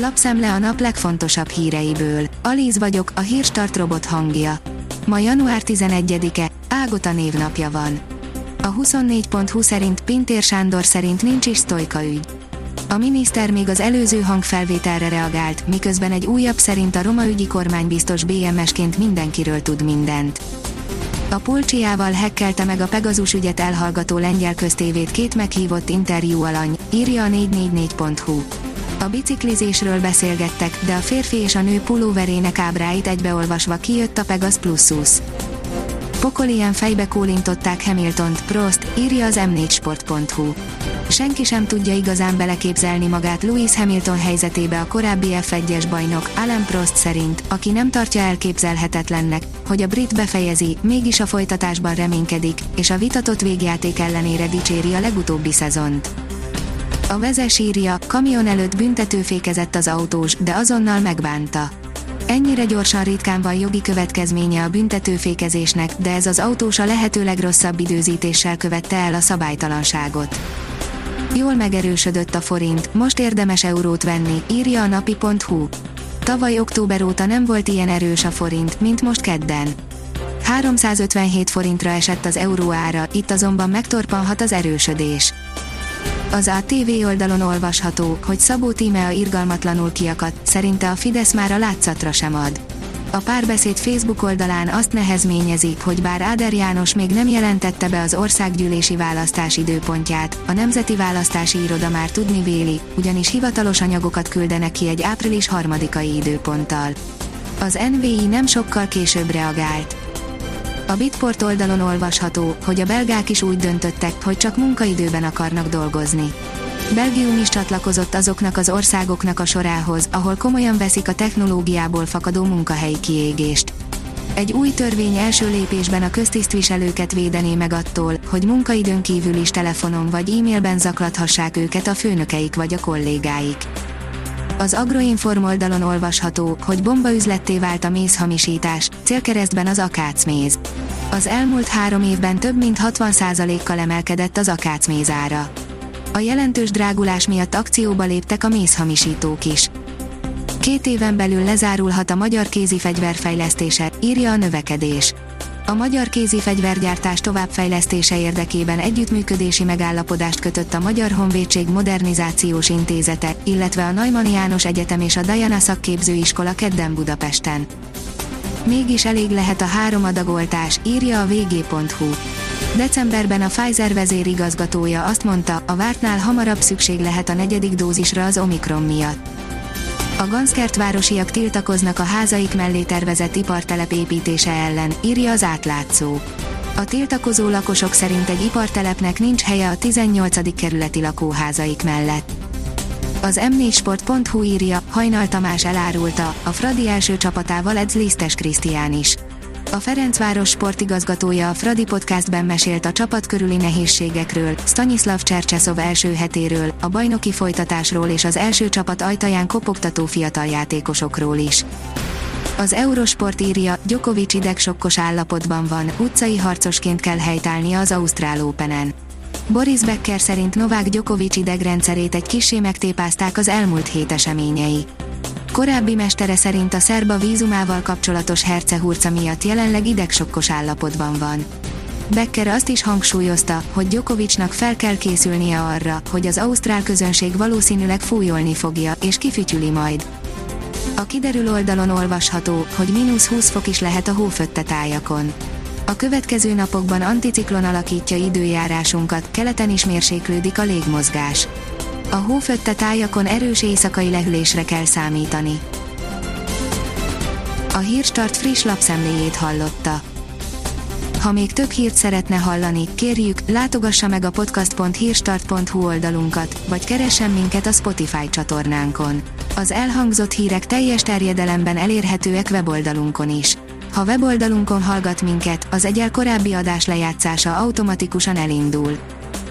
Lapszemle a nap legfontosabb híreiből. Alíz vagyok, a hírstart robot hangja. Ma január 11-e, Ágota névnapja van. A 24.20 szerint Pintér Sándor szerint nincs is sztojka ügy. A miniszter még az előző hangfelvételre reagált, miközben egy újabb szerint a roma ügyi kormánybiztos BMS-ként mindenkiről tud mindent. A pulcsiával hekkelte meg a Pegazus ügyet elhallgató lengyel köztévét két meghívott interjú alany, írja a 444.hu. A biciklizésről beszélgettek, de a férfi és a nő pulóverének ábráit egybeolvasva kijött a Pegas Plusus. Pokolian fejbe kólintották Hamiltont, Prost, írja az m4sport.hu. Senki sem tudja igazán beleképzelni magát Lewis Hamilton helyzetébe a korábbi F1-es bajnok, Alan Prost szerint, aki nem tartja elképzelhetetlennek, hogy a brit befejezi, mégis a folytatásban reménykedik, és a vitatott végjáték ellenére dicséri a legutóbbi szezont. A vezes írja, kamion előtt büntetőfékezett az autós, de azonnal megbánta. Ennyire gyorsan ritkán van jogi következménye a büntetőfékezésnek, de ez az autós a lehető legrosszabb időzítéssel követte el a szabálytalanságot. Jól megerősödött a forint, most érdemes eurót venni, írja a napi.hu. Tavaly október óta nem volt ilyen erős a forint, mint most kedden. 357 forintra esett az euró ára, itt azonban megtorpanhat az erősödés. Az ATV oldalon olvasható, hogy Szabó Tímea irgalmatlanul kiakadt, szerinte a Fidesz már a látszatra sem ad. A párbeszéd Facebook oldalán azt nehezményezi, hogy bár Áder János még nem jelentette be az országgyűlési választás időpontját, a Nemzeti Választási Iroda már tudni véli, ugyanis hivatalos anyagokat küldenek ki egy április harmadikai időponttal. Az NVI nem sokkal később reagált. A Bitport oldalon olvasható, hogy a belgák is úgy döntöttek, hogy csak munkaidőben akarnak dolgozni. Belgium is csatlakozott azoknak az országoknak a sorához, ahol komolyan veszik a technológiából fakadó munkahelyi kiégést. Egy új törvény első lépésben a köztisztviselőket védené meg attól, hogy munkaidőn kívül is telefonon vagy e-mailben zaklathassák őket a főnökeik vagy a kollégáik. Az Agroinform oldalon olvasható, hogy bombaüzletté vált a mézhamisítás, célkeresztben az akácméz. Az elmúlt három évben több mint 60%-kal emelkedett az akácméz ára. A jelentős drágulás miatt akcióba léptek a mézhamisítók is. Két éven belül lezárulhat a magyar kézi fegyverfejlesztése, írja a növekedés. A magyar kézi fegyvergyártás továbbfejlesztése érdekében együttműködési megállapodást kötött a Magyar Honvédség Modernizációs Intézete, illetve a Neumann János Egyetem és a Diana Szakképzőiskola kedden Budapesten. Mégis elég lehet a három adagoltás, írja a vg.hu. Decemberben a Pfizer vezérigazgatója azt mondta, a vártnál hamarabb szükség lehet a negyedik dózisra az Omikron miatt. A Ganszkert városiak tiltakoznak a házaik mellé tervezett ipartelep építése ellen, írja az átlátszó. A tiltakozó lakosok szerint egy ipartelepnek nincs helye a 18. kerületi lakóházaik mellett. Az m4sport.hu írja, Hajnal Tamás elárulta, a Fradi első csapatával edz Lisztes Krisztián is. A Ferencváros sportigazgatója a Fradi podcastben mesélt a csapat körüli nehézségekről, Stanislav Csercseszov első hetéről, a bajnoki folytatásról és az első csapat ajtaján kopogtató fiatal játékosokról is. Az Eurosport írja, Djokovic idegsokkos állapotban van, utcai harcosként kell helytállnia az Ausztrál Openen. Boris Becker szerint Novák Djokovic idegrendszerét egy kisé megtépázták az elmúlt hét eseményei. Korábbi mestere szerint a szerba vízumával kapcsolatos hercehurca miatt jelenleg idegsokkos állapotban van. Becker azt is hangsúlyozta, hogy Djokovicnak fel kell készülnie arra, hogy az ausztrál közönség valószínűleg fújolni fogja, és kifütyüli majd. A kiderül oldalon olvasható, hogy mínusz 20 fok is lehet a hófötte tájakon. A következő napokban anticiklon alakítja időjárásunkat, keleten is mérséklődik a légmozgás. A hófötte tájakon erős éjszakai lehűlésre kell számítani. A Hírstart friss lapszemléjét hallotta. Ha még több hírt szeretne hallani, kérjük, látogassa meg a podcast.hírstart.hu oldalunkat, vagy keressen minket a Spotify csatornánkon. Az elhangzott hírek teljes terjedelemben elérhetőek weboldalunkon is. Ha weboldalunkon hallgat minket, az egyel korábbi adás lejátszása automatikusan elindul.